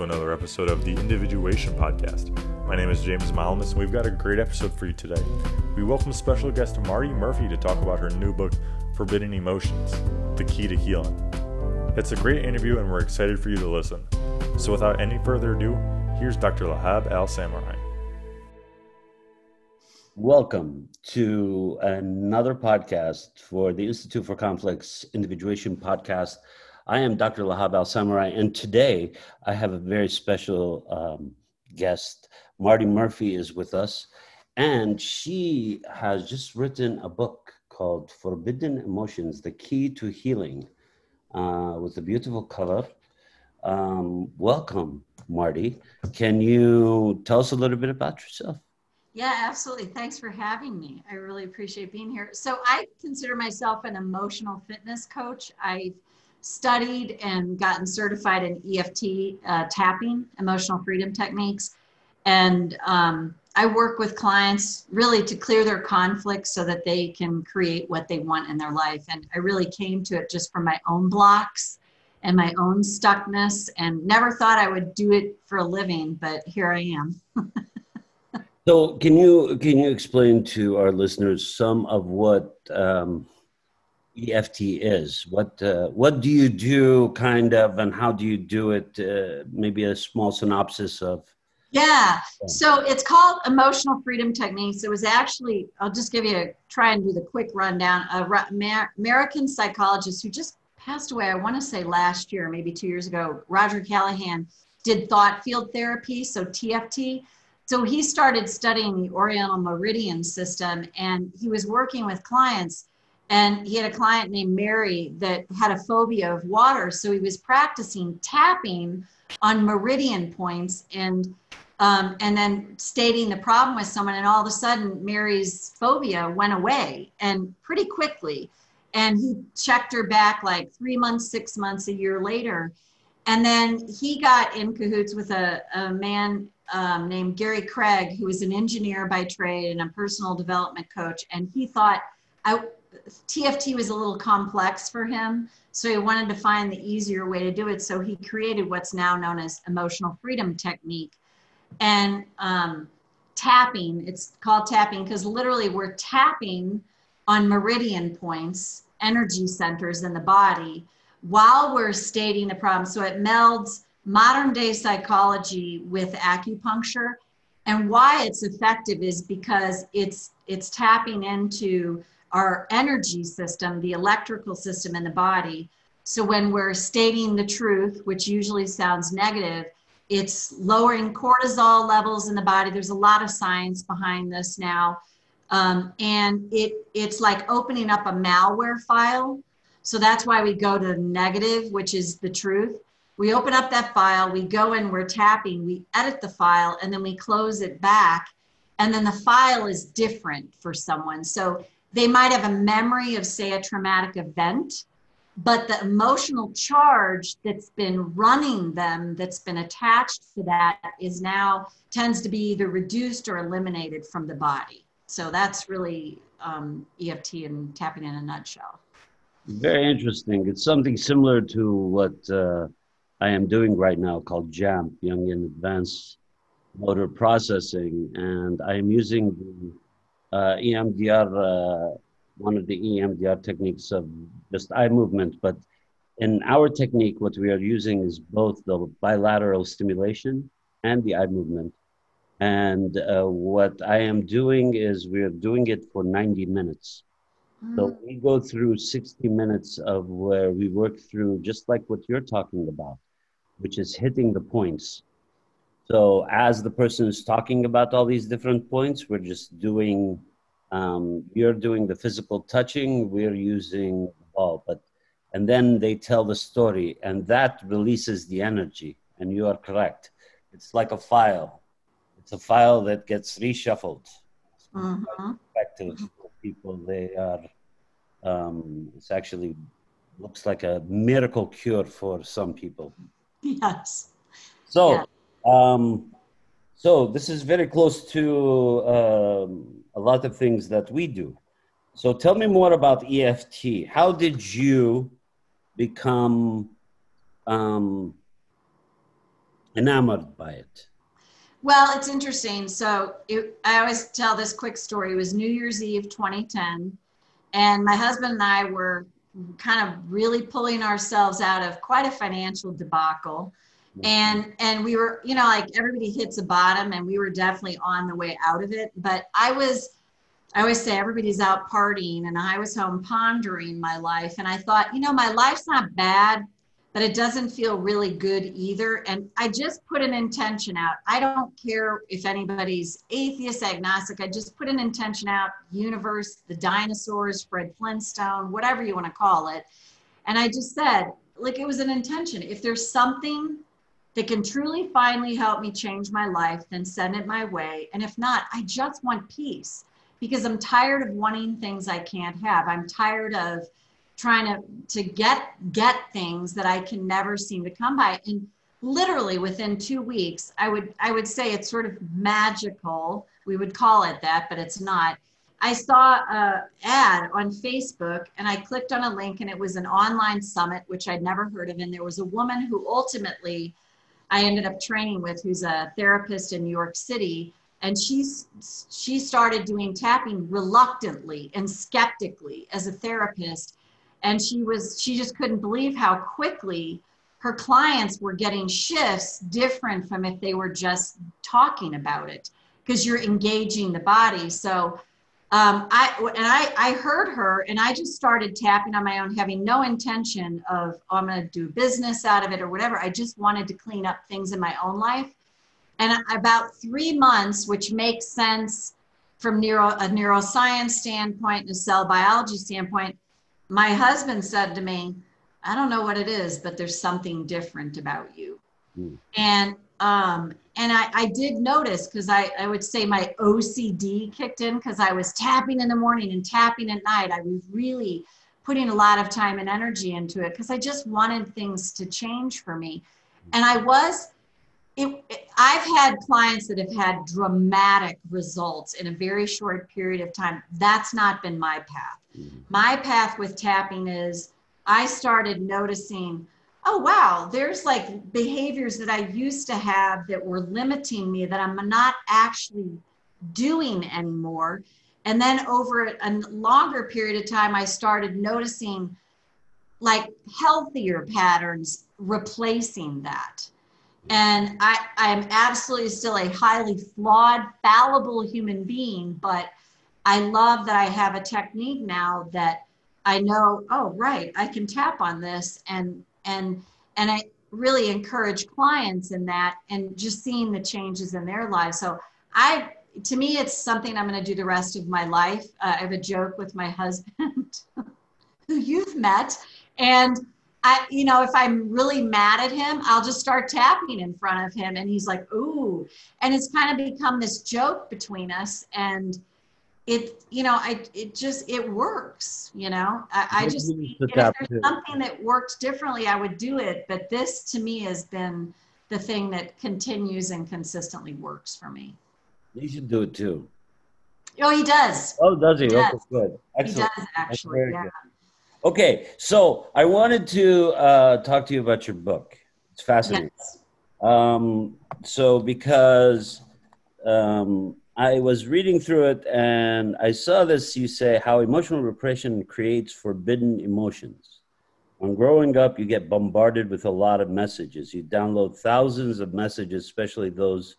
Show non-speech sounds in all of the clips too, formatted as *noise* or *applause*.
to another episode of the Individuation Podcast. My name is James Malamus, and we've got a great episode for you today. We welcome special guest Marti Murphy to talk about her new book, Forbidden Emotions The Key to Healing. It's a great interview, and we're excited for you to listen. So, without any further ado, here's Dr. Lahab Al Samurai. Welcome to another podcast for the Institute for Conflicts Individuation Podcast. I am Dr. Lahab Al Samurai, and today I have a very special um, guest. Marti Murphy is with us, and she has just written a book called Forbidden Emotions The Key to Healing uh, with a beautiful cover. Um, welcome, Marti. Can you tell us a little bit about yourself? Yeah, absolutely. Thanks for having me. I really appreciate being here. So, I consider myself an emotional fitness coach. I've studied and gotten certified in EFT uh, tapping, emotional freedom techniques. And um, I work with clients really to clear their conflicts so that they can create what they want in their life. And I really came to it just from my own blocks and my own stuckness and never thought I would do it for a living, but here I am. *laughs* so can you can you explain to our listeners some of what um, EFT is. What uh, what do you do, kind of, and how do you do it? Uh, maybe a small synopsis of. Yeah, so it's called Emotional Freedom Techniques. It was actually, I'll just give you a try and do the quick rundown. A American psychologist who just passed away, I want to say last year, maybe two years ago, Roger Callahan, did thought field therapy, so TFT. So he started studying the Oriental Meridian system and he was working with clients and he had a client named Mary that had a phobia of water. So he was practicing tapping on meridian points and um, and then stating the problem with someone. And all of a sudden, Mary's phobia went away and pretty quickly. And he checked her back like three months, six months, a year later. And then he got in cahoots with a, a man um, named Gary Craig, who was an engineer by trade and a personal development coach. And he thought, I, TFT was a little complex for him, so he wanted to find the easier way to do it. So he created what's now known as emotional freedom technique. And um, tapping, it's called tapping because literally we're tapping on meridian points, energy centers in the body, while we're stating the problem. So it melds modern day psychology with acupuncture. And why it's effective is because it's it's tapping into our energy system, the electrical system in the body. So when we're stating the truth, which usually sounds negative, it's lowering cortisol levels in the body. There's a lot of science behind this now. Um, and it it's like opening up a malware file. So that's why we go to negative, which is the truth. We open up that file, we go in, we're tapping, we edit the file, and then we close it back. And then the file is different for someone. So they might have a memory of, say, a traumatic event, but the emotional charge that's been running them, that's been attached to that, is now tends to be either reduced or eliminated from the body. So that's really um, EFT and tapping in a nutshell. Very interesting. It's something similar to what uh, I am doing right now called JAMP, Jungian Advanced Motor Processing. And I am using the EMDR, uh, one of the EMDR techniques of just eye movement. But in our technique, what we are using is both the bilateral stimulation and the eye movement. And uh, what I am doing is we're doing it for 90 minutes. Mm. So we go through 60 minutes of where we work through just like what you're talking about, which is hitting the points. So as the person is talking about all these different points, we're just doing, um, you're doing the physical touching, we're using the ball, but, and then they tell the story and that releases the energy and you are correct. It's like a file. It's a file that gets reshuffled. Mm-hmm. Effective people. They are, um, it's actually looks like a miracle cure for some people. Yes. So, yeah um, so this is very close to um, a lot of things that we do. So tell me more about EFT. How did you become um, enamored by it? Well, it's interesting. So it, I always tell this quick story. It was New Year's Eve 2010, and my husband and I were kind of really pulling ourselves out of quite a financial debacle. And and we were, you know, like everybody hits a bottom, and we were definitely on the way out of it. But I was, I always say everybody's out partying, and I was home pondering my life, and I thought, you know, my life's not bad but it doesn't feel really good either. And I just put an intention out. I don't care if anybody's atheist, agnostic. I just put an intention out universe, the dinosaurs, Fred Flintstone, whatever you want to call it. And I just said, like, it was an intention. If there's something that can truly finally help me change my life, then send it my way. And if not, I just want peace because I'm tired of wanting things I can't have. I'm tired of trying to to get get things that I can never seem to come by. And literally within two weeks, I would I would say it's sort of magical. We would call it that, but it's not. I saw a ad on Facebook and I clicked on a link and it was an online summit, which I'd never heard of. And there was a woman who ultimately I ended up training with who's a therapist in New York City. And she's she started doing tapping reluctantly and skeptically as a therapist and she was she just couldn't believe how quickly her clients were getting shifts different from if they were just talking about it because you're engaging the body so um, I and I, I heard her and I just started tapping on my own, having no intention of oh, I'm going to do business out of it or whatever. I just wanted to clean up things in my own life. And about three months, which makes sense from neuro, a neuroscience standpoint and a cell biology standpoint, my husband said to me, I don't know what it is, but there's something different about you. Mm. And um, and I, I did notice because I, I would say my OCD kicked in because I was tapping in the morning and tapping at night. I was really putting a lot of time and energy into it because I just wanted things to change for me. And I was, it, it, I've had clients that have had dramatic results in a very short period of time. That's not been my path. Mm-hmm. My path with tapping is I started noticing, oh, wow, there's like behaviors that I used to have that were limiting me that I'm not actually doing anymore. And then over a longer period of time, I started noticing like healthier patterns replacing that. And I, I am absolutely still a highly flawed, fallible human being, but I love that I have a technique now that I know, oh, right, I can tap on this and and and I really encourage clients in that and just seeing the changes in their lives. So I to me it's something I'm going to do the rest of my life. Uh, I have a joke with my *laughs* husband who you've met and I, you know, if I'm really mad at him, I'll just start tapping in front of him, and he's like, "Ooh," and it's kind of become this joke between us. And it you know i it just it works you know? I, I just if there's something that worked differently i would do it but this to me has been the thing that continues and consistently works for me. You should do it too. Oh he does. Oh does he, he does. okay good Excellent. he does actually yeah. good. okay so i wanted to uh, talk to you about your book. It's fascinating. Yes. um, so because um, I was reading through it and I saw this. You say how emotional repression creates forbidden emotions. When growing up, you get bombarded with a lot of messages. You download thousands of messages, especially those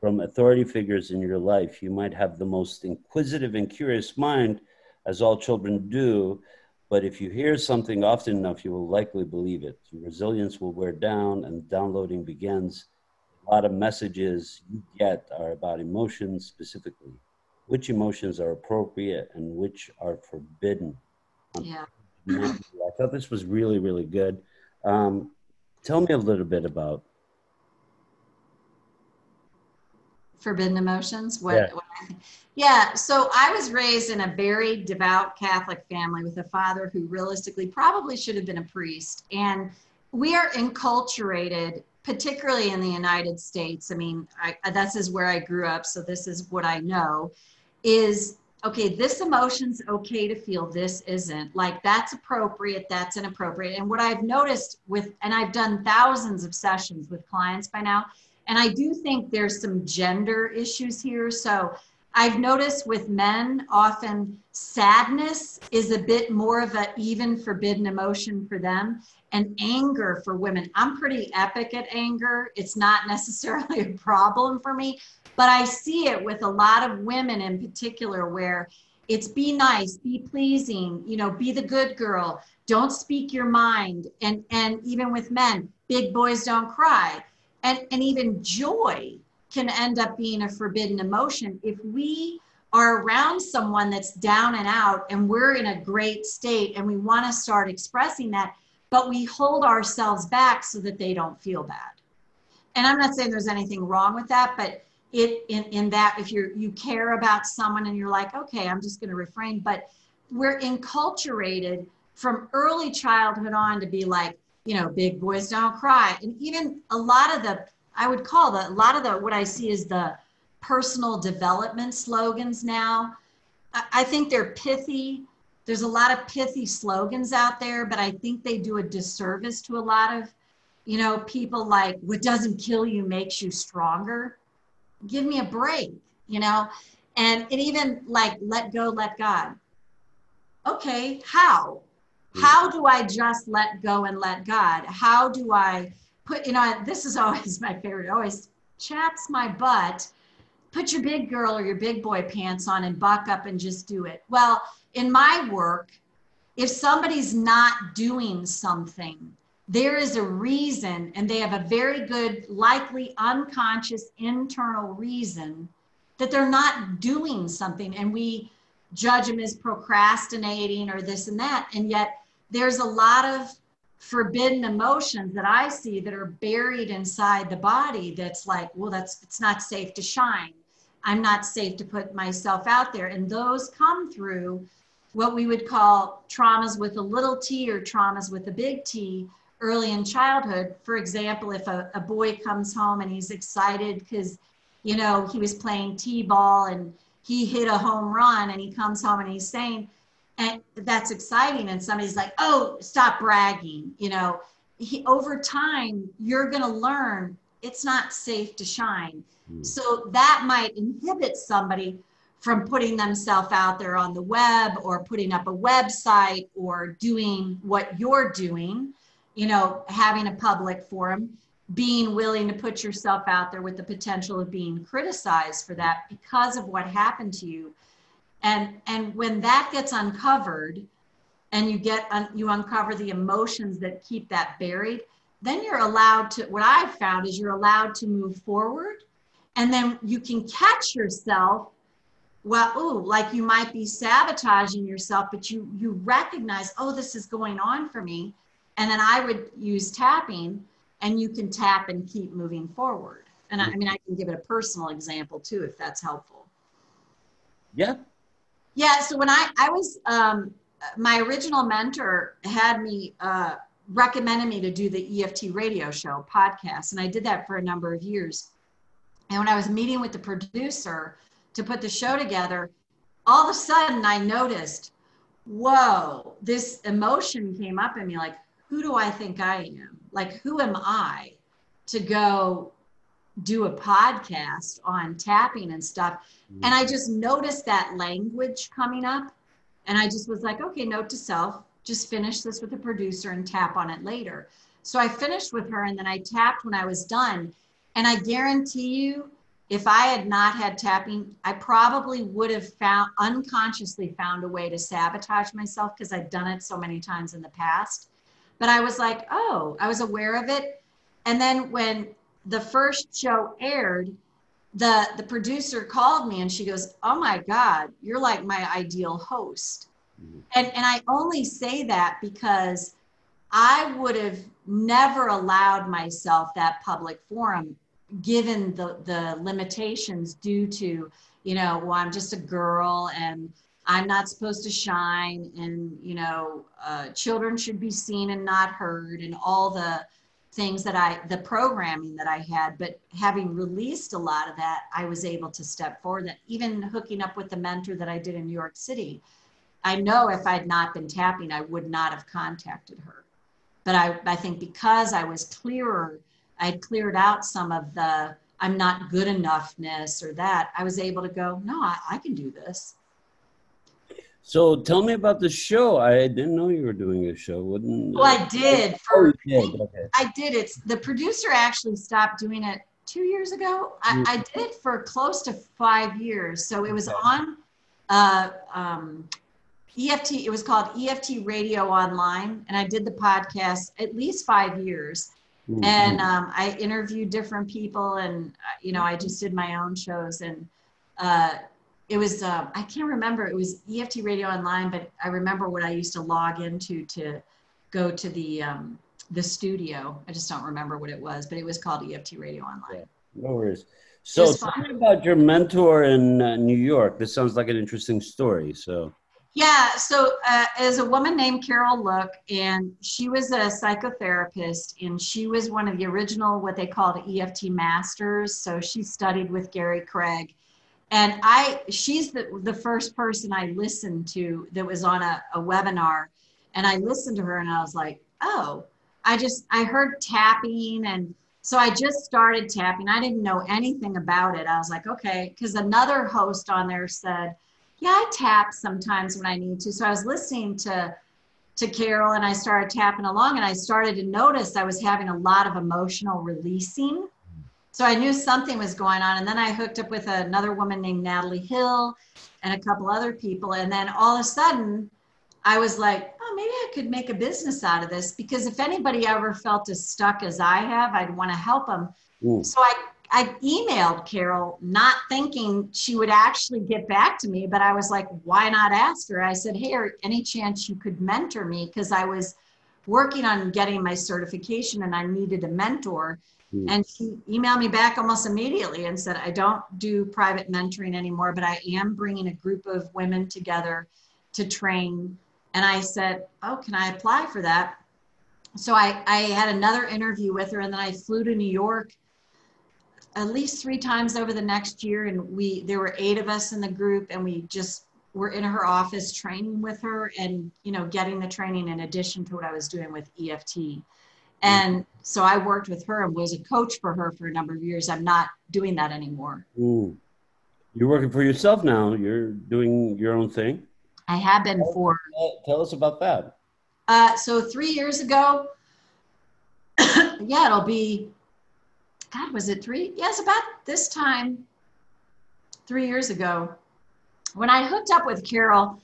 from authority figures in your life. You might have the most inquisitive and curious mind, as all children do, but if you hear something often enough, you will likely believe it. Your resilience will wear down, and downloading begins a lot of messages you get are about emotions specifically. Which emotions are appropriate and which are forbidden? Yeah. I thought this was really, really good. Um, tell me a little bit about forbidden emotions. What, yeah. What yeah. So I was raised in a very devout Catholic family with a father who realistically probably should have been a priest. And we are enculturated particularly in the United States, I mean, I, this is where I grew up, so this is what I know, is okay, this emotion's okay to feel, this isn't. Like that's appropriate, that's inappropriate. And what I've noticed with, and I've done thousands of sessions with clients by now, and I do think there's some gender issues here. So I've noticed with men, often sadness is a bit more of an even forbidden emotion for them, and anger for women. I'm pretty epic at anger. It's not *laughs* necessarily a problem for me, but I see it with a lot of women in particular where it's be nice, be pleasing, you know, be the good girl, don't speak your mind. And and even with men, big boys don't cry. And and even joy can end up being a forbidden emotion if we are around someone that's down and out and we're in a great state and we want to start expressing that but we hold ourselves back so that they don't feel bad. And i'm not saying there's anything wrong with that but it in, in that if you're you care about someone and you're like okay i'm just going to refrain. But we're enculturated from early childhood on to be like you know big boys don't cry. And even a lot of the i would call the a lot of the what i see is the personal development slogans now. I, I think they're pithy there's a lot of pithy slogans out there but i think they do a disservice to a lot of you know people like what doesn't kill you makes you stronger give me a break, you know? And it even like let go, let God. Okay, how? Hmm. How do I just let go and let God? How do I put, you know, this is *laughs* always my favorite, always chaps my butt. Put your big girl or your big boy pants on and buck up and just do it. Well, in my work, if somebody's not doing something, there is a reason, and they have a very good, likely unconscious internal reason that they're not doing something. And we judge them as procrastinating or this and that. And yet, there's a lot of forbidden emotions that I see that are buried inside the body that's like, well, that's it's not safe to shine. I'm not safe to put myself out there. And those come through what we would call traumas with a little t or traumas with a big T, early in childhood. For example, if a, a boy comes home and he's excited because, you know, he was playing t-ball and he hit a home run and he comes home and he's saying, and that's exciting. And somebody's like, oh, stop bragging. You know, he, over time, you're going to learn it's not safe to shine. Mm. So that might inhibit somebody from putting themselves out there on the web or putting up a website or doing what you're doing you know, having a public forum, being willing to put yourself out there with the potential of being criticized for that because of what happened to you. And and when that gets uncovered and you get un, you uncover the emotions that keep that buried, then you're allowed to what I've found is you're allowed to move forward and then you can catch yourself well ooh like you might be sabotaging yourself but you you recognize oh this is going on for me and then I would use tapping, and you can tap and keep moving forward. And I, I mean, I can give it a personal example too, if that's helpful. Yeah. Yeah. So when I I was um, my original mentor had me uh, recommended me to do the EFT radio show podcast, and I did that for a number of years. And when I was meeting with the producer to put the show together, all of a sudden I noticed, whoa, this emotion came up in me like, who do I think I am? Like, who am I to go do a podcast on tapping and stuff? Mm-hmm. And I just noticed that language coming up. And I just was like, okay, note to self, just finish this with the producer and tap on it later. So I finished with her and then I tapped when I was done. And I guarantee you, if I had not had tapping, I probably would have found unconsciously found a way to sabotage myself because I'd done it so many times in the past. But I was like, oh, I was aware of it. And then when the first show aired, the the producer called me and she goes, "Oh my God, you're like my ideal host." Mm-hmm. And and I only say that because I would have never allowed myself that public forum given the the limitations due to you know well i'm just a girl and I'm not supposed to shine, and you know, uh, children should be seen and not heard, and all the things that I, the programming that I had, but having released a lot of that, I was able to step forward. That even hooking up with the mentor that I did in New York City, I know if I'd not been tapping, I would not have contacted her. But I, I think because I was clearer, I'd cleared out some of the I'm not good enoughness or that, I was able to go, no, I, I can do this. So tell me about the show. I didn't know you were doing a show. Wouldn't well, I did. For, oh, did. Okay. I did. It's the producer actually stopped doing it two years ago. I, mm. I did it for close to five years. So it was on uh, um, EFT. It was called EFT Radio Online, and I did the podcast at least five years. Mm-hmm. And um, I interviewed different people, and uh, you know, I just did my own shows, and uh, it was uh, I can't remember. It was EFT Radio Online, but I remember what I used to log into to go to the um, the studio. I just don't remember what it was, but it was called EFT Radio Online. Yeah, no worries. So, tell me about your mentor in uh, New York. This sounds like an interesting story. So, yeah, so uh, as a woman named Carol Look, and she was a psychotherapist, and she was one of the original what they called EFT masters. So she studied with Gary Craig, and I she's the the first person I listened to that was on a, a webinar, and I listened to her, and I was like, oh, I just I heard tapping and. So I just started tapping. I didn't know anything about it. I was like, okay, because another host on there said, yeah, I tap sometimes when I need to. So I was listening to to Carol and I started tapping along and I started to notice I was having a lot of emotional releasing. So I knew something was going on. And then I hooked up with another woman named Natalie Hill and a couple other people. And then all of a sudden, I was like, oh, maybe I could make a business out of this because if anybody ever felt as stuck as I have, I'd want to help them. Ooh. So I I emailed Carol, not thinking she would actually get back to me, but I was like, why not ask her? I said, hey, any chance you could mentor me? Because I was working on getting my certification and I needed a mentor. Mm. And she emailed me back almost immediately and said, I don't do private mentoring anymore, but I am bringing a group of women together to train. And I said, Oh, can I apply for that? So I, I had another interview with her and then I flew to New York at least three times over the next year and we there were eight of us in the group and we just were in her office training with her and you know getting the training in addition to what i was doing with eft and so i worked with her and was a coach for her for a number of years. I'm not doing that anymore. Ooh. you're working for yourself now. You're doing your own thing. I have been for tell us about that. Uh, so three years ago *coughs* yeah it'll be God, was it three? Yes, about this time, three years ago, when I hooked up with Carol.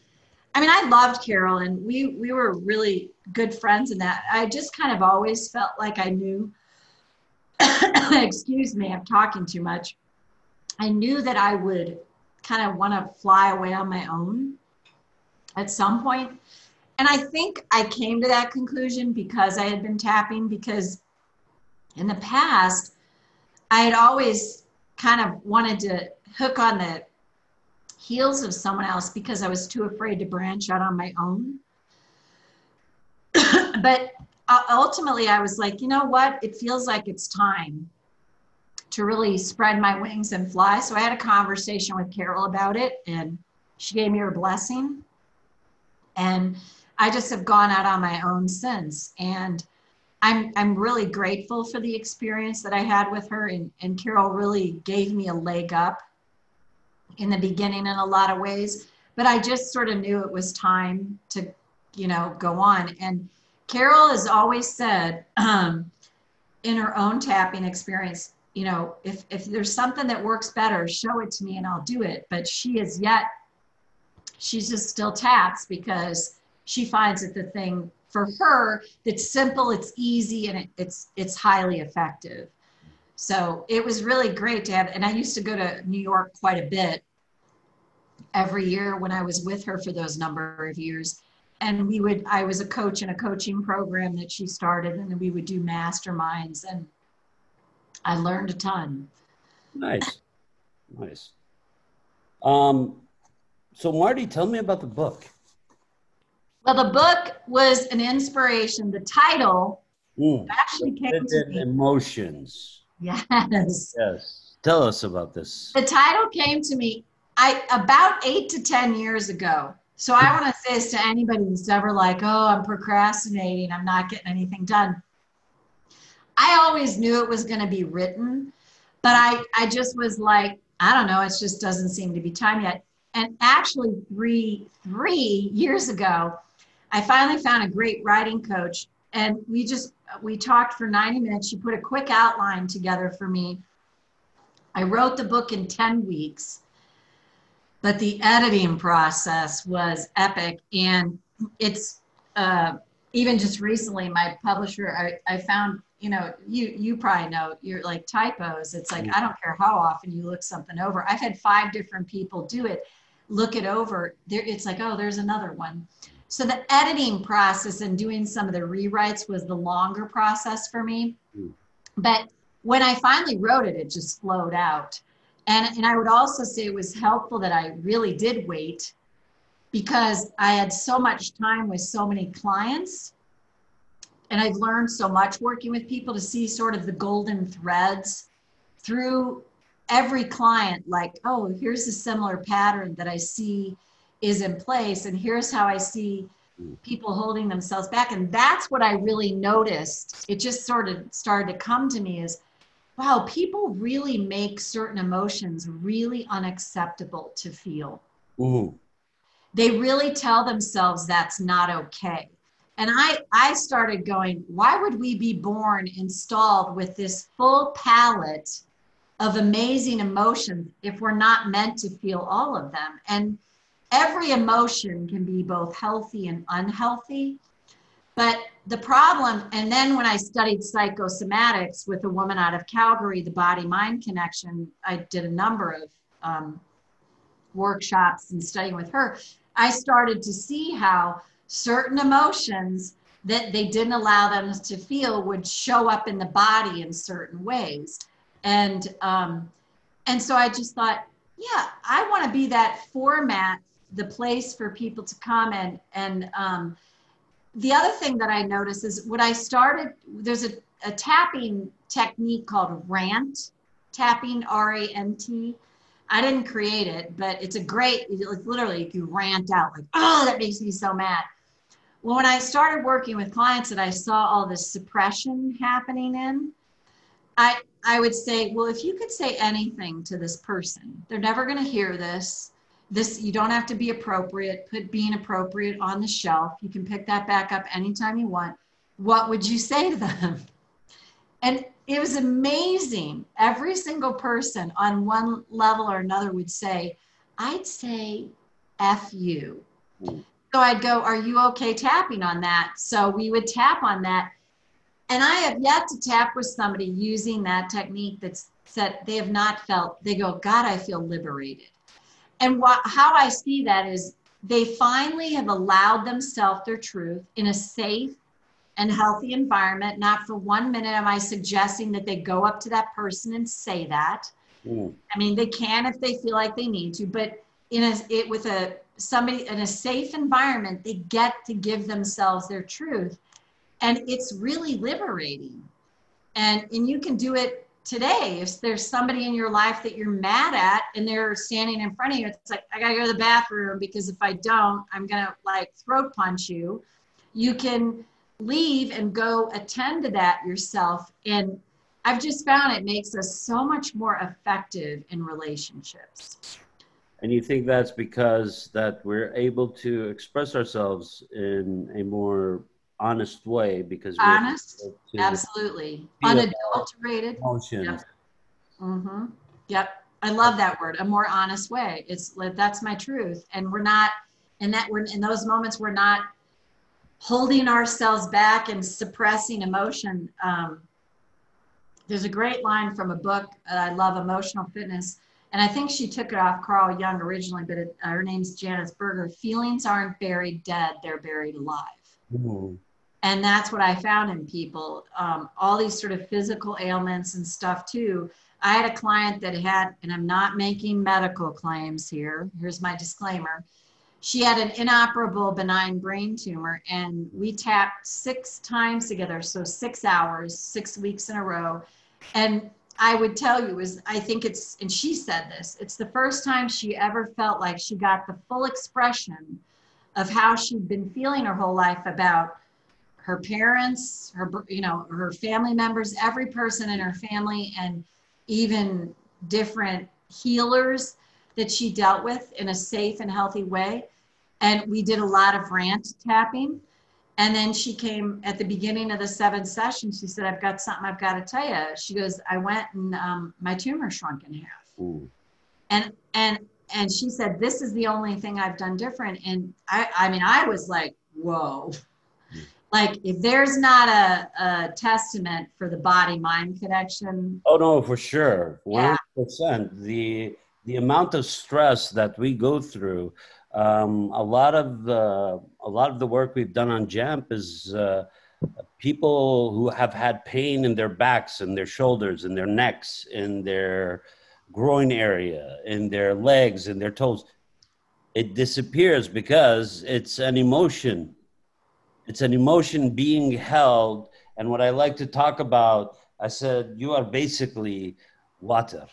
I mean, I loved Carol, and we we were really good friends. In that, I just kind of always felt like I knew. *coughs* excuse me, I'm talking too much. I knew that I would kind of want to fly away on my own at some point. And I think I came to that conclusion because I had been tapping, because in the past, I had always kind of wanted to hook on the heels of someone else because I was too afraid to branch out on my own. *coughs* but uh, ultimately, I was like, you know what? It feels like it's time to really spread my wings and fly. So I had a conversation with Carol about it, and she gave me her blessing. And I just have gone out on my own since. And I'm I'm really grateful for the experience that I had with her, and, and Carol really gave me a leg up in the beginning in a lot of ways. But I just sort of knew it was time to, you know, go on. And Carol has always said, um, in her own tapping experience, you know, if if there's something that works better, show it to me and I'll do it. But she is yet, she's just still taps because she finds that the thing for her that's simple, it's easy, and it, it's it's highly effective. So it was really great to have. And I used to go to New York quite a bit every year when I was with her for those number of years. And we would, I was a coach in a coaching program that she started, and we would do masterminds, and I learned a ton. Nice, nice. Um, so Marti, tell me about the book. Well, the book was an inspiration. The title Ooh. Actually came to me. Emotions. Yes. Yes. Tell us about this. The title came to me I about eight to ten years ago. So I want to say this to anybody who's ever like, oh, I'm procrastinating, I'm not getting anything done. I always knew it was going to be written, but I, I just was like, I don't know, it just doesn't seem to be time yet. And actually, three three years ago, I finally found a great writing coach, and we just we talked for 90 minutes. She put a quick outline together for me. I wrote the book in 10 weeks, but the editing process was epic, and it's uh, even just recently, my publisher, I, I found you know, you you probably know you're like typos. It's like I don't care how often you look something over. I've had five different people do it, look it over. There, it's like oh, there's another one. So the editing process and doing some of the rewrites was the longer process for me. Mm. But when I finally wrote it, it just flowed out. And and I would also say it was helpful that I really did wait because I had so much time with so many clients and I've learned so much working with people to see sort of the golden threads through every client like oh here's a similar pattern that I see is in place and here's how I see hmm. people holding themselves back. And that's what I really noticed. It just sort of started to come to me is wow people really make certain emotions really unacceptable to feel. Ooh. they really tell themselves that's not okay. And I, I started going, why would we be born installed with this full palette of amazing emotions if we're not meant to feel all of them? And every emotion can be both healthy and unhealthy. But the problem, and then when I studied psychosomatics with a woman out of Calgary, the body mind connection, I did a number of um, workshops and studying with her. I started to see how certain emotions that they didn't allow them to feel would show up in the body in certain ways and um, and so i just thought yeah i want to be that format the place for people to come and and um, the other thing that i noticed is when i started there's a, a tapping technique called rant tapping r-a-n-t i didn't create it but it's a great it's literally you rant out like oh that makes me so mad well, when I started working with clients that I saw all this suppression happening in, I I would say, well, if you could say anything to this person, they're never going to hear this. This you don't have to be appropriate. Put being appropriate on the shelf. You can pick that back up anytime you want. What would you say to them? And it was amazing. Every single person on one level or another would say, I'd say F you. So I'd go, Are you okay tapping on that? So we would tap on that. And I have yet to tap with somebody using that technique that's said they have not felt, they go, God, I feel liberated. And what, how I see that is they finally have allowed themselves their truth in a safe and healthy environment. Not for one minute am I suggesting that they go up to that person and say that. Mm. I mean, they can if they feel like they need to, but in a it with a somebody in a safe environment, they get to give themselves their truth. And it's really liberating. And, and you can do it today. If there's somebody in your life that you're mad at and they're standing in front of you, it's like, I gotta go to the bathroom because if I don't, I'm gonna like throat punch you. You can leave and go attend to that yourself. And I've just found it makes us so much more effective in relationships. And you think that's because that we're able to express ourselves in a more honest way because honest, absolutely, unadulterated emotions. Yep. Mm-hmm. Yep, I love that word. A more honest way. It's like that's my truth, and we're not. And that we're in those moments we're not holding ourselves back and suppressing emotion. Um, there's a great line from a book uh, I love, Emotional Fitness and I think she took it off Carl Jung originally, but it, uh, her name's Janice Berger. Feelings aren't buried dead; they're buried alive. And that's what I found in people. Um, all these sort of physical ailments and stuff too. I had a client that had, and I'm not making medical claims here. Here's my disclaimer. she had an inoperable benign brain tumor, and we tapped six times together, so six hours, six weeks in a row. And I would tell you is I think it's, and she said this, it's the first time she ever felt like she got the full expression of how she'd been feeling her whole life about her parents, her, you know, her family members, every person in her family, and even different healers that she dealt with in a safe and healthy way. And we did a lot of rant tapping. And then she came at the beginning of the seventh session. She said, I've got something I've got to tell you. She goes, I went and um, my tumor shrunk in half. Ooh. And, and, and she said, this is the only thing I've done different. And I, I mean, I was like, whoa, like if there's not a, a testament for the body mind connection. Oh no, for sure. 100%. Yeah. The, the amount of stress that we go through, um, a lot of the a lot of the work we've done on JAMP is uh, people who have had pain in their backs and their shoulders and their necks in their groin area in their legs and their toes it disappears because it's an emotion it's an emotion being held and what i like to talk about i said you are basically water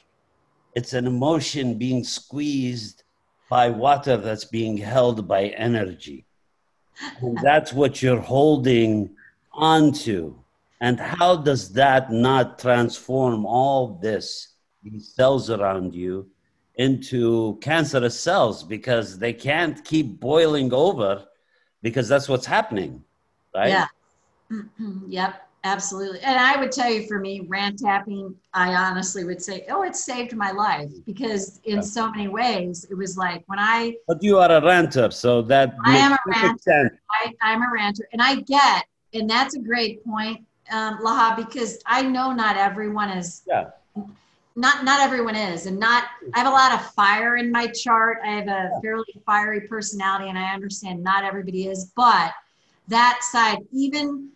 it's an emotion being squeezed by water that's being held by energy. And that's what you're holding onto. And how does that not transform all this, these cells around you, into cancerous cells? Because they can't keep boiling over because that's what's happening, right? Yeah. *clears throat* Yep. Absolutely. And I would tell you for me, rant tapping, I honestly would say, oh, it saved my life because in yeah. so many ways, it was like when I. But you are a ranter, so that. I am a ranter. I, I'm a ranter. And I get, and that's a great point, um, Laha, because I know not everyone is. Yeah. Not not everyone is, and not. I have a lot of fire in my chart. I have a fairly fiery personality, and I understand not everybody is. But that side, even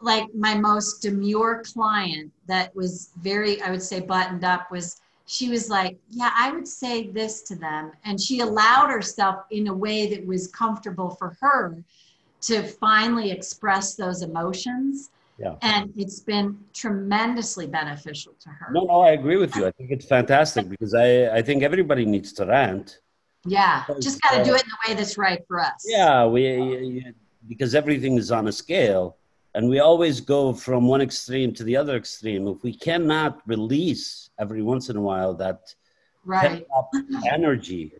like my most demure client that was very, I would say, buttoned up was she was like, Yeah, I would say this to them. And she allowed herself in a way that was comfortable for her to finally express those emotions. Yeah. And it's been tremendously beneficial to her. No, no, I agree with you. I think it's fantastic because I, I think everybody needs to rant. Yeah, just got to uh, do it in the way that's right for us. Yeah, we because everything is on a scale and we always go from one extreme to the other extreme if we cannot release every once in a while that right energy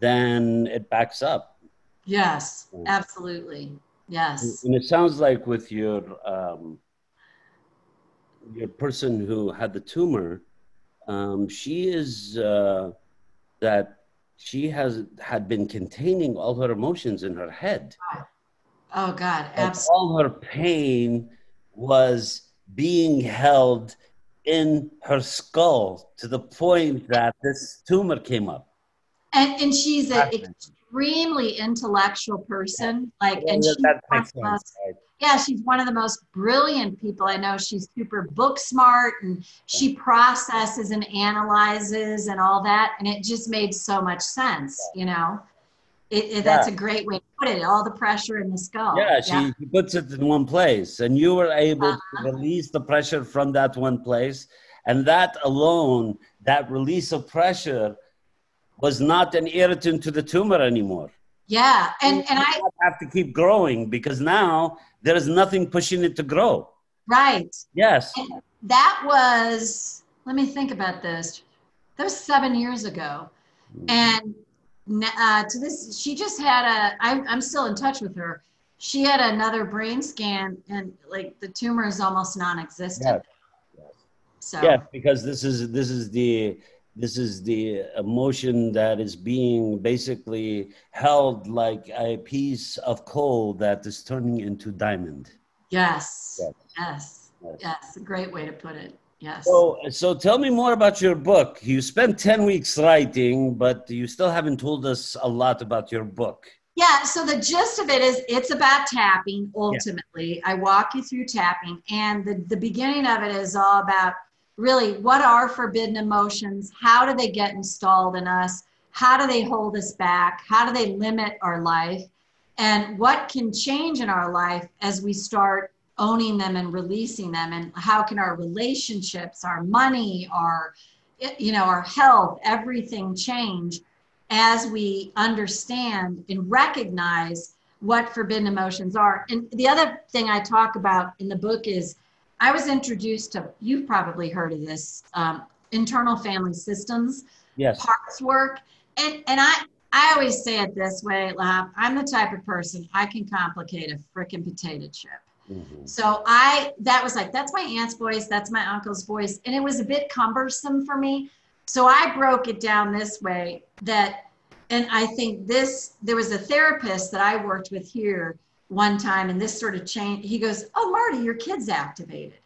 then it backs up yes absolutely yes and it sounds like with your um, your person who had the tumor um, she is uh, that she has had been containing all her emotions in her head Oh God, absolutely. all her pain was being held in her skull to the point that this tumor came up. And, and she's an extremely intellectual person. Like, yeah, and she most, yeah, she's one of the most brilliant people I know. She's super book smart and she processes and analyzes and all that. And it just made so much sense, you know? It, it, yeah. That's a great way to put it. All the pressure in the skull. Yeah, she, yeah. she puts it in one place, and you were able uh-huh. to release the pressure from that one place, and that alone, that release of pressure, was not an irritant to the tumor anymore. Yeah, and and I have to keep growing because now there is nothing pushing it to grow. Right. Yes. And that was. Let me think about this. That was seven years ago, and uh, to this, she just had a. I, I'm I'm still in touch with her. She had another brain scan, and like the tumor is almost non-existent. Yes. So. Yeah, because this is this is the this is the emotion that is being basically held like a piece of coal that is turning into diamond. Yes. Yes. Yes. yes. yes. Great way to put it. Yes. So, so tell me more about your book. You spent 10 weeks writing, but you still haven't told us a lot about your book. Yeah, so the gist of it is it's about tapping ultimately. Yeah. I walk you through tapping, and the, the beginning of it is all about really what are forbidden emotions? How do they get installed in us? how do they hold us back? How do they limit our life? And what can change in our life as we start owning them and releasing them? And how can our relationships, our money, our you know, our health, everything change as we understand and recognize what forbidden emotions are. And the other thing I talk about in the book is I was introduced to, you've probably heard of this, um, internal family systems, yes. parts work. And, and I, I always say it this way, Lab. I'm the type of person I can complicate a freaking potato chip. Mm-hmm. So I, that was like, that's my aunt's voice, that's my uncle's voice. And it was a bit cumbersome for me. So I broke it down this way that, and I think this, there was a therapist that I worked with here one time, and this sort of changed. He goes, Oh, Marti, your kid's activated.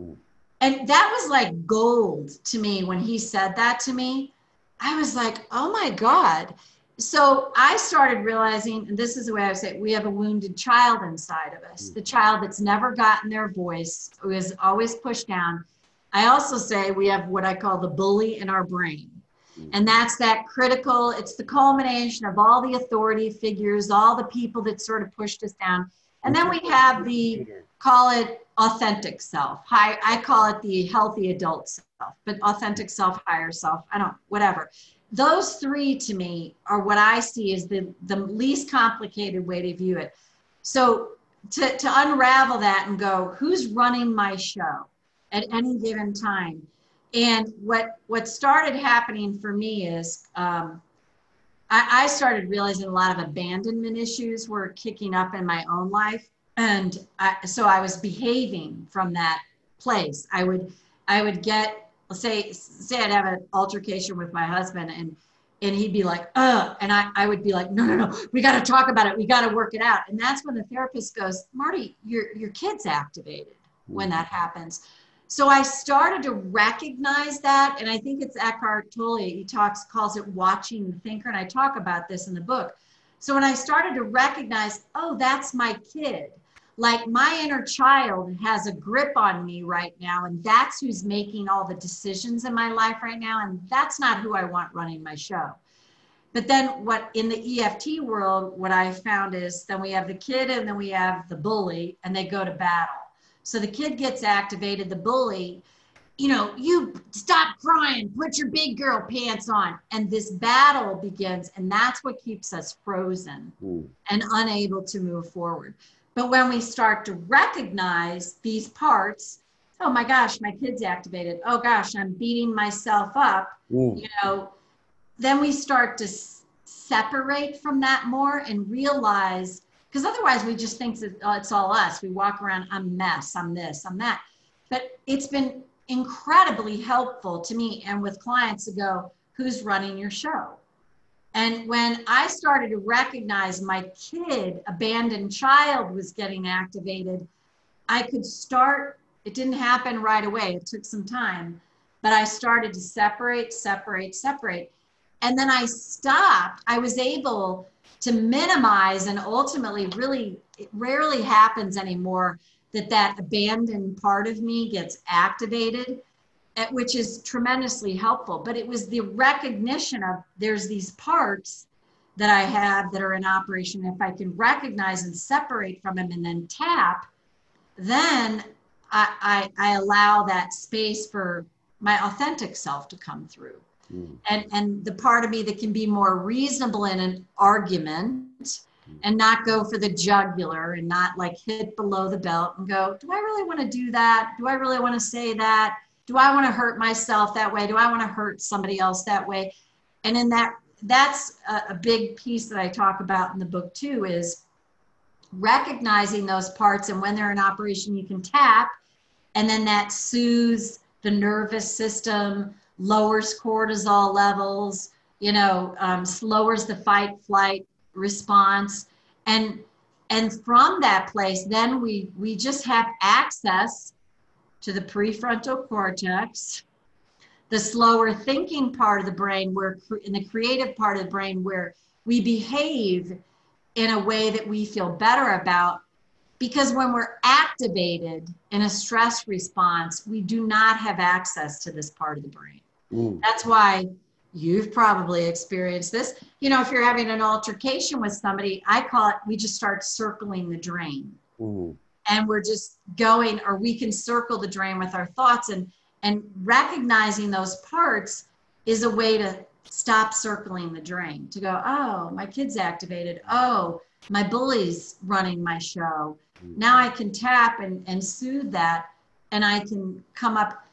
Mm. And that was like gold to me when he said that to me. I was like, Oh my God so I started realizing, and this is the way I would say, it, we have a wounded child inside of us, the child that's never gotten their voice, who is always pushed down. I also say we have what I call the bully in our brain. And that's that critical, it's the culmination of all the authority figures, all the people that sort of pushed us down. And then we have the, call it authentic self. I, I call it the healthy adult self, but authentic self, higher self, I don't, whatever those three to me are what I see as the, the least complicated way to view it. So to, to unravel that and go, who's running my show at any given time? And what what started happening for me is um, I, I started realizing a lot of abandonment issues were kicking up in my own life, and I, so I was behaving from that place. I would I would get say say I'd have an altercation with my husband and and he'd be like, uh, and I, I would be like, no, no, no, we got to talk about it. We got to work it out. And that's when the therapist goes, Marti, your, your kid's activated when that happens. So I started to recognize that. And I think it's Eckhart Tolle, he talks, calls it watching the thinker. And I talk about this in the book. So when I started to recognize, oh, that's my kid like my inner child has a grip on me right now and that's who's making all the decisions in my life right now and that's not who i want running my show but then what in the eft world what i found is then we have the kid and then we have the bully and they go to battle so the kid gets activated the bully you know you stop crying put your big girl pants on and this battle begins and that's what keeps us frozen mm. and unable to move forward but when we start to recognize these parts, oh my gosh, my kid's activated. Oh gosh, I'm beating myself up. Ooh. You know, then we start to separate from that more and realize, because otherwise we just think that oh, it's all us. We walk around, I'm mess, I'm this, I'm that. But it's been incredibly helpful to me and with clients to go, who's running your show? And when I started to recognize my kid, abandoned child, was getting activated, I could start. It didn't happen right away, it took some time, but I started to separate, separate, separate. And then I stopped. I was able to minimize and ultimately, really, it rarely happens anymore that that abandoned part of me gets activated which is tremendously helpful. But it was the recognition of there's these parts that I have that are in operation. If I can recognize and separate from them and then tap, then I, I, I allow that space for my authentic self to come through. Mm. And, and the part of me that can be more reasonable in an argument mm. and not go for the jugular and not like hit below the belt and go, do I really want to do that? Do I really want to say that? do I want to hurt myself that way? Do I want to hurt somebody else that way? And in that, that's a, a big piece that I talk about in the book too is recognizing those parts and when they're in operation, you can tap and then that soothes the nervous system, lowers cortisol levels, you know, um, lowers the fight flight response. And and from that place, then we we just have access to the prefrontal cortex, the slower thinking part of the brain, where in the creative part of the brain, where we behave in a way that we feel better about. Because when we're activated in a stress response, we do not have access to this part of the brain. Mm. That's why you've probably experienced this. You know, if you're having an altercation with somebody, I call it, we just start circling the drain. Ooh. And we're just going, or we can circle the drain with our thoughts and and recognizing those parts is a way to stop circling the drain, to go, oh, my kid's activated. Oh, my bully's running my show. Now I can tap and, and soothe that and I can come up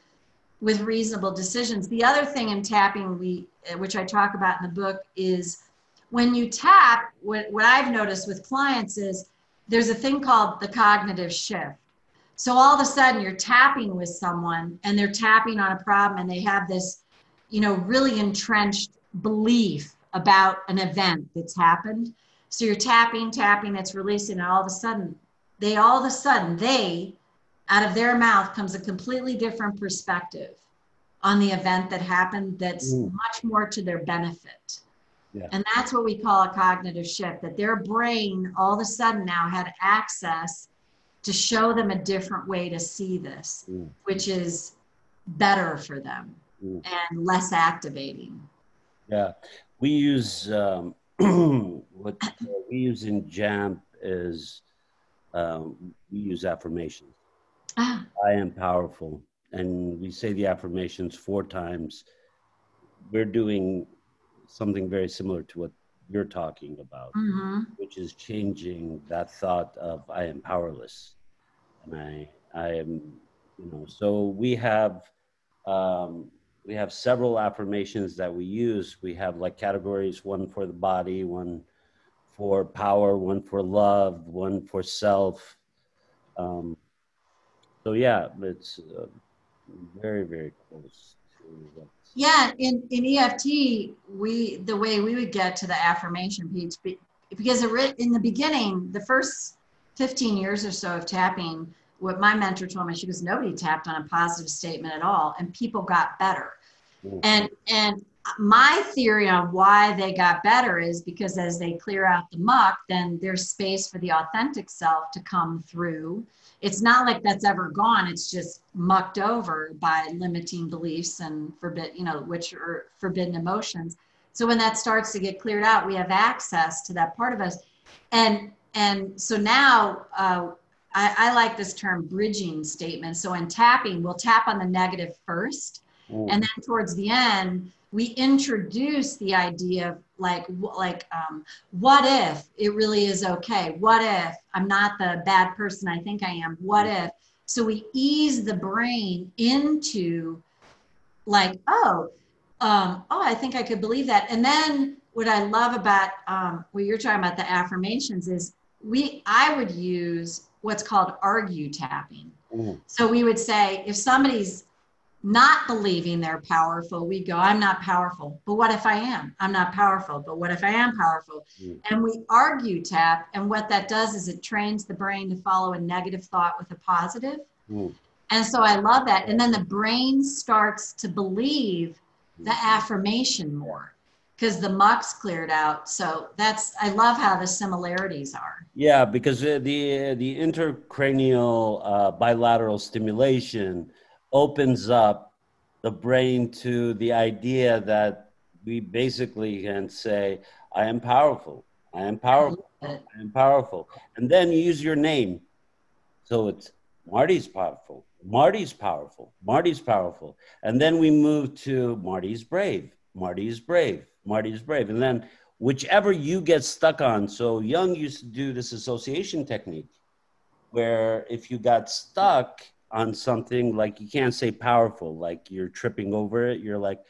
with reasonable decisions. The other thing in tapping, we, eh, which I talk about in the book, is when you tap, what, what I've noticed with clients is there's a thing called the cognitive shift. So all of a sudden you're tapping with someone and they're tapping on a problem and they have this, you know, really entrenched belief about an event that's happened. So you're tapping, tapping, it's releasing, and all of a sudden, they all of a sudden, they, out of their mouth comes a completely different perspective on the event that happened that's Mm. much more to their benefit. Yeah. And that's what we call a cognitive shift, that their brain all of a sudden now had access to show them a different way to see this, Mm. which is better for them Mm. and less activating. Yeah, we use um, *clears throat* what we use in JAMP is um, we use affirmations. Ah, I am powerful, and we say the affirmations four times. We're doing something very similar to what you're talking about, mhm. which is changing that thought of I am powerless, and I I am you know. So we have. Um, we have several affirmations that we use. We have like categories one for the body, one for power, one for love, one for self. Um, so, yeah, it's uh, very, very close to. Yeah, in, in EFT, we the way we would get to the affirmation piece because in the beginning, the first 15 years or so of tapping, what my mentor told me, she goes, nobody tapped on a positive statement at all, and people got better. Mm. And and my theory on why they got better is because as they clear out the muck, then there's space for the authentic self to come through. It's not like that's ever gone. It's just mucked over by limiting beliefs and forbid, you know, which are forbidden emotions. So when that starts to get cleared out, we have access to that part of us. And and so now uh, I, I like this term bridging statement. So in tapping, we'll tap on the negative first Mm. and then towards the end we introduce the idea of like like um, what if it really is okay? What if i'm not the bad person i think i am? What if? So we ease the brain into like oh um, oh i think i could believe that. And then what i love about um, what you're talking about the affirmations is we i would use what's called argue tapping. Mm. so we would say if somebody's not believing they're powerful, we go, I'm not powerful. But what if I am? I'm not powerful. But what if I am powerful? Mm. And we argue tap. And what that does is it trains the brain to follow a negative thought with a positive. Mm. And so I love that. And then the brain starts to believe the affirmation more because the muck's cleared out. So that's, I love how the similarities are. Yeah, because uh, the the intracranial uh, bilateral stimulation opens up the brain to the idea that we basically can say, "I am powerful. I am powerful. I am powerful," and then you use your name. So it's Marti's powerful. Marti's powerful. Marti's powerful, and then we move to Marti's brave. Marti's brave. Marti's brave, and then whichever you get stuck on. So Jung used to do this association technique where if you got stuck on something like you can't say powerful, like you're tripping over it, you're like,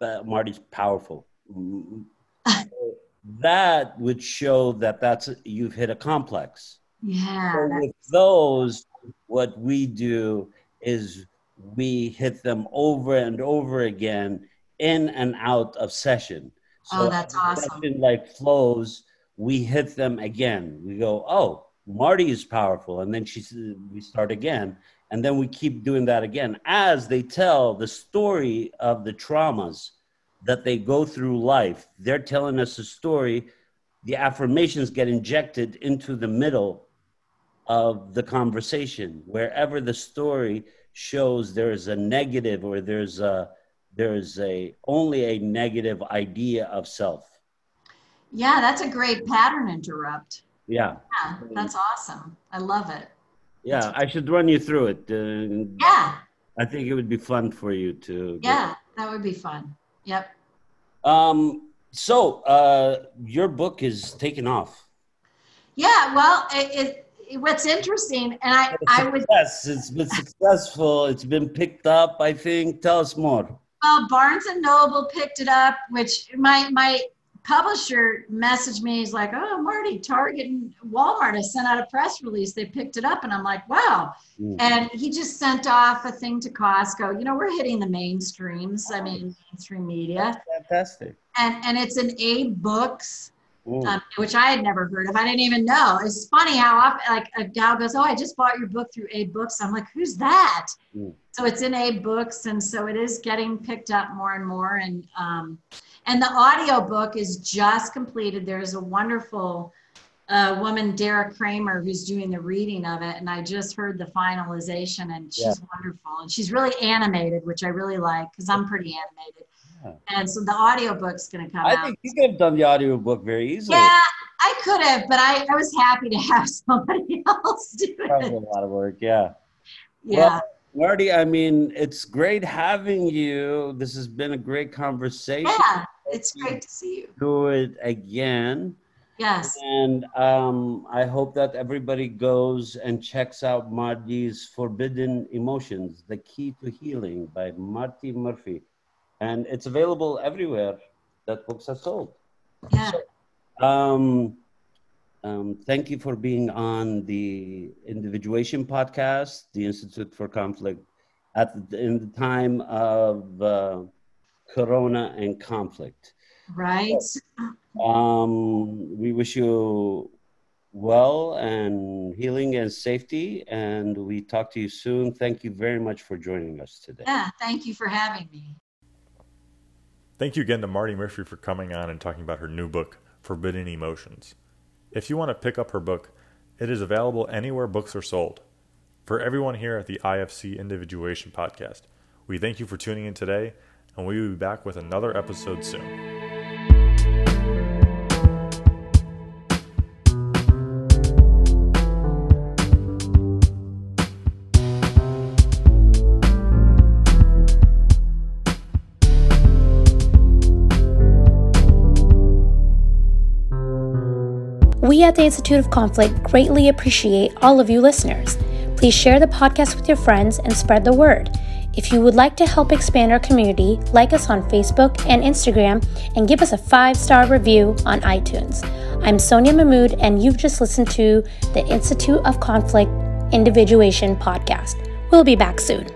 uh, Marti's powerful. *laughs* That would show that that's you've hit a complex. Yeah. So with those, what we do is we hit them over and over again in and out of session. Oh, that's awesome. Session like flows, we hit them again. We go, oh, Marti is powerful, and then she we start again, and then we keep doing that again as they tell the story of the traumas that they go through life. They're telling us a story. The affirmations get injected into the middle of the conversation wherever the story shows there's a negative or there's a there's a only a negative idea of self. Yeah, that's a great pattern interrupt. Yeah. Yeah, that's awesome. I love it. Yeah, I should run you through it. Uh, Yeah, I think it would be fun for you to. get- yeah, that would be fun. Yep. Um. So, uh, your book is taken off. Yeah, well, it, it what's interesting, and I I was Yes, it's been successful. It's been picked up. I think. Tell us more. well, Barnes and Noble picked it up, which my my publisher messaged me. He's like, "Oh, Marti, Target and Walmart has sent out a press release. They picked it up," and I'm like, "Wow!" Mm. And he just sent off a thing to Costco. You know, we're hitting the mainstreams. I mean, mainstream media, Fantastic. and and it's an A Books. Mm. um, which I had never heard of. I didn't even know. It's funny how often, like a gal goes, "Oh, I just bought your book through A Books." I'm like, "Who's that?" Mm. So it's in A Books, and so it is getting picked up more and more. And um, and the audio book is just completed. There's a wonderful uh, woman, Dara Kramer, who's doing the reading of it, and I just heard the finalization, and she's Yeah. wonderful. And she's really animated, which I really like because I'm pretty animated. Yeah. And so the audio book's going to come I out. think you could have done the audiobook very easily. Yeah, I could have, but I, I was happy to have *laughs* somebody else do That was it. a lot of work. Yeah. Yeah. Marti, I mean, it's great having you. This has been a great conversation. Yeah, it's great to see you. Do it again. Yes. And um, I hope that everybody goes and checks out Marti's Forbidden Emotions, The Key to Healing by Marti Murphy. And it's available everywhere that books are sold. Yeah. Um, um, thank you for being on the Individuation podcast, the Institute for Conflict, at the, in the time of uh, Corona and conflict. Right. Um, we wish you well and healing and safety, and we talk to you soon. Thank you very much for joining us today. Yeah. Thank you for having me. Thank you again to Marti Murphy for coming on and talking about her new book, Forbidden Emotions. If you want to pick up her book, it is available anywhere books are sold. For everyone here at the IFC Individuation Podcast, we thank you for tuning in today, and we will be back with another episode soon. At the Institute of Conflict greatly appreciate all of you listeners. Please share the podcast with your friends and spread the word. If you would like to help expand our community, like us on Facebook and Instagram and give us a five star review on iTunes. I'm Sonia Mahmood, and you've just listened to the Institute of Conflict Individuation podcast. We'll be back soon.